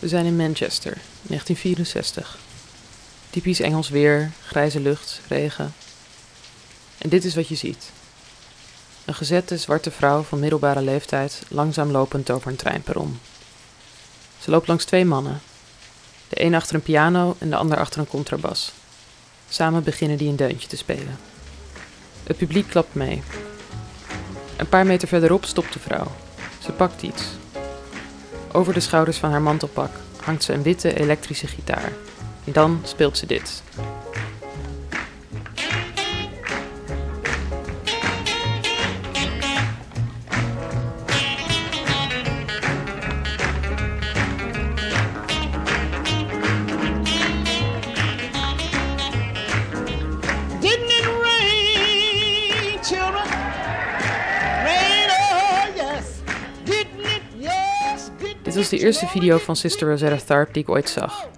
We zijn in Manchester, 1964. Typisch Engels weer, grijze lucht, regen. En dit is wat je ziet. Een gezette zwarte vrouw van middelbare leeftijd langzaam lopend over een treinperron. Ze loopt langs twee mannen. De een achter een piano en de ander achter een contrabas. Samen beginnen die een deuntje te spelen. Het publiek klapt mee. Een paar meter verderop stopt de vrouw. Ze pakt iets. Over de schouders van haar mantelpak hangt ze een witte elektrische gitaar. En dan speelt ze dit. Dit was de eerste video van Sister Rosetta Tharpe die ik ooit zag.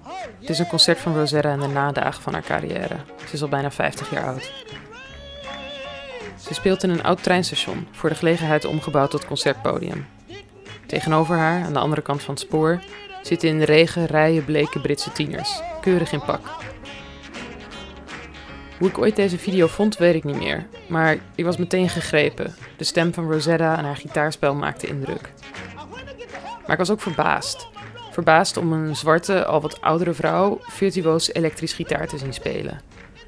Het is een concert van Rosetta in de nadagen van haar carrière. Ze is al bijna 50 jaar oud. Ze speelt in een oud treinstation, voor de gelegenheid omgebouwd tot concertpodium. Tegenover haar, aan de andere kant van het spoor, zitten in de regen rijen bleke Britse tieners, keurig in pak. Hoe ik ooit deze video vond, weet ik niet meer, maar ik was meteen gegrepen. De stem van Rosetta en haar gitaarspel maakte indruk. Maar ik was ook verbaasd. Verbaasd om een zwarte, al wat oudere vrouw virtuoos elektrisch gitaar te zien spelen.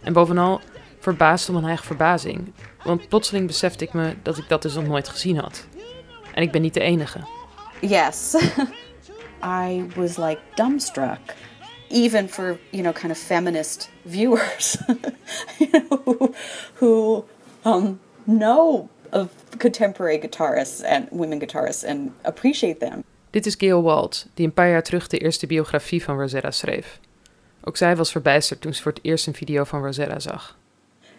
En bovenal verbaasd om mijn eigen verbazing. Want plotseling besefte ik me dat ik dat dus nog nooit gezien had. En ik ben niet de enige. Yes. I was like dumbstruck, even for, you know, kind of feminist viewers know, who, who um, know of contemporary guitarists and women guitarists and appreciate them. Dit is Gail Walt, die een paar jaar terug de eerste biografie van Rosetta schreef. Ook zij was verbijsterd toen ze voor het eerst een video van Rosetta zag.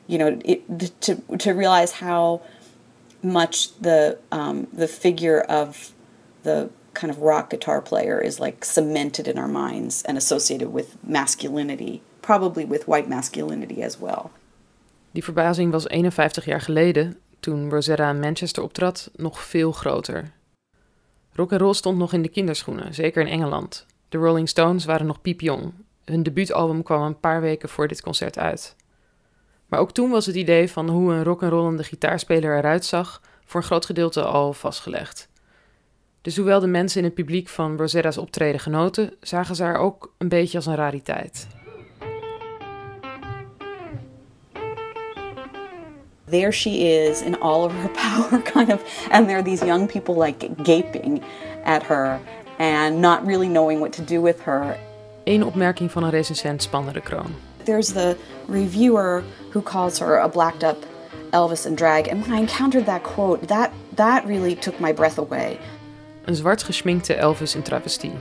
You know, it, to, to realize how much the, um, the figure of the kind of rock guitar player is like cemented in our minds and associated with masculinity, probably with white masculinity as well. Die verbazing was 51 jaar geleden, toen Rosetta in Manchester optrad, nog veel groter. Rock and roll stond nog in de kinderschoenen, zeker in Engeland. De Rolling Stones waren nog piepjong. Hun debuutalbum kwam een paar weken voor dit concert uit. Maar ook toen was het idee van hoe een rock'n'rollende gitaarspeler eruit zag voor een groot gedeelte al vastgelegd. Dus hoewel de mensen in het publiek van Rosetta's optreden genoten, zagen ze haar ook een beetje als een rariteit. There she is in all of her power, kind of, and there are these young people like gaping at her and not really knowing what to do with her. Eén opmerking van een recensent spande de kroon. There's the reviewer who calls her a blacked up Elvis and drag, and when I encountered that quote, that that really took my breath away. Een zwart geschminkte Elvis in travestie.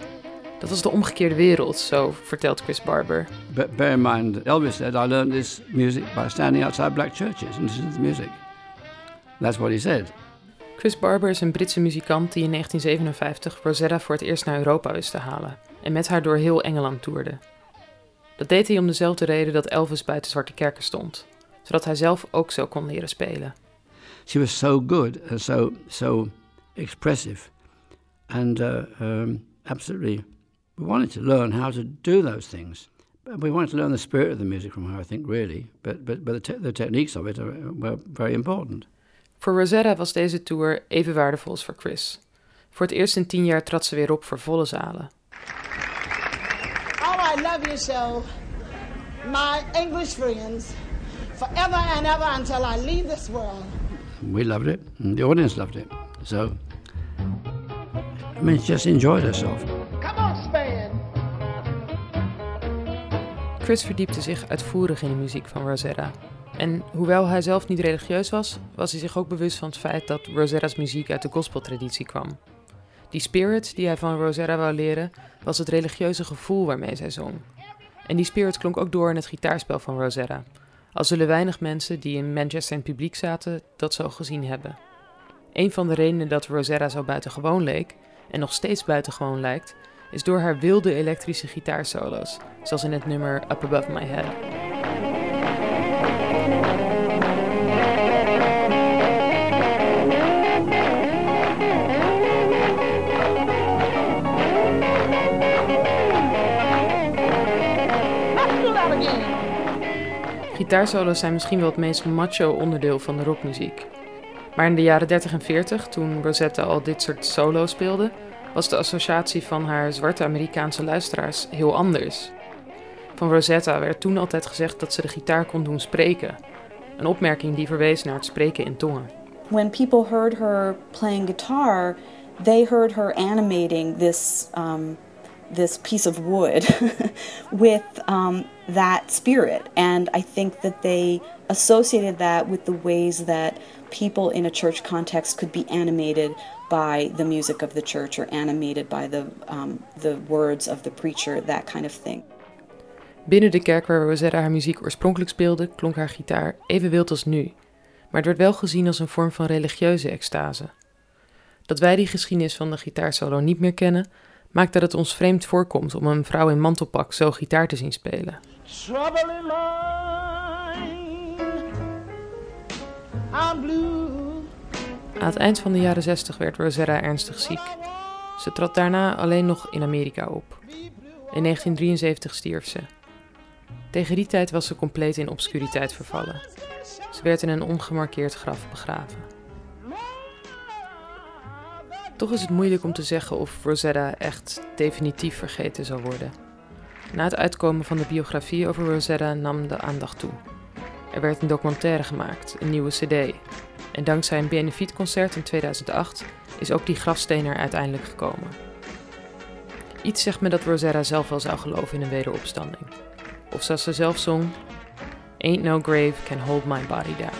Dat was de omgekeerde wereld, zo vertelt Chris Barber. But bear in mind, Elvis said, I learned this music by standing outside black churches and listening to the music. That's what he said. Chris Barber is een Britse muzikant die in 1957 Rosetta voor het eerst naar Europa wist te halen en met haar door heel Engeland toerde. Dat deed hij om dezelfde reden dat Elvis buiten zwarte kerken stond, zodat hij zelf ook zo kon leren spelen. She was so good and so, so expressive. And uh, um, absolutely, we wanted to learn how to do those things. We wanted to learn the spirit of the music from her, I think, really. But, but, but the, te- the techniques of it are, were very important. Voor Rosetta was deze tour even waardevol als voor Chris. Voor het eerst in tien jaar trad ze weer op voor volle zalen. Oh, I love you so, my English friends, forever and ever until I leave this world. We loved it, and the audience loved it. So, I mean, she just enjoyed herself. Chris verdiepte zich uitvoerig in de muziek van Rosetta. En hoewel hij zelf niet religieus was, was hij zich ook bewust van het feit dat Rosetta's muziek uit de gospeltraditie kwam. Die spirit die hij van Rosetta wou leren, was het religieuze gevoel waarmee zij zong. En die spirit klonk ook door in het gitaarspel van Rosetta. Al zullen weinig mensen die in Manchester in publiek zaten dat zo gezien hebben. Een van de redenen dat Rosetta zo buitengewoon leek, en nog steeds buitengewoon lijkt, is door haar wilde elektrische gitaarsolo's, zoals in het nummer Up Above My Head. Gitaarsolo's zijn misschien wel het meest macho onderdeel van de rockmuziek. Maar in de jaren 30 en 40, toen Rosetta al dit soort solo's speelde, was de associatie van haar zwarte Amerikaanse luisteraars heel anders. Van Rosetta werd toen altijd gezegd dat ze de gitaar kon doen spreken. Een opmerking die verwees naar het spreken in tongen. When people heard her playing guitar, they heard her animating this um, this piece of wood with um, that spirit, and I think that they associated that with the ways that people in a church context could be animated by the music of the church or animated by the um, the words of the preacher, that kind of thing. Binnen de kerk waar Rosetta haar muziek oorspronkelijk speelde, klonk haar gitaar even wild als nu, maar het werd wel gezien als een vorm van religieuze extase. Dat wij die geschiedenis van de gitaarsolo niet meer kennen, maakt dat het ons vreemd voorkomt om een vrouw in mantelpak zo gitaar te zien spelen. Trouble in mind. I'm blue. Aan het eind van de jaren 60 werd Rosetta ernstig ziek. Ze trad daarna alleen nog in Amerika op. In 1973 stierf ze. Tegen die tijd was ze compleet in obscuriteit vervallen. Ze werd in een ongemarkeerd graf begraven. Toch is het moeilijk om te zeggen of Rosetta echt definitief vergeten zal worden. Na het uitkomen van de biografie over Rosetta nam de aandacht toe. Er werd een documentaire gemaakt, een nieuwe CD. En dankzij een benefietconcert in 2008 is ook die grafsteen er uiteindelijk gekomen. Iets zegt me dat Rosetta zelf wel zou geloven in een wederopstanding. Of zoals ze zelf zong: Ain't no grave can hold my body down.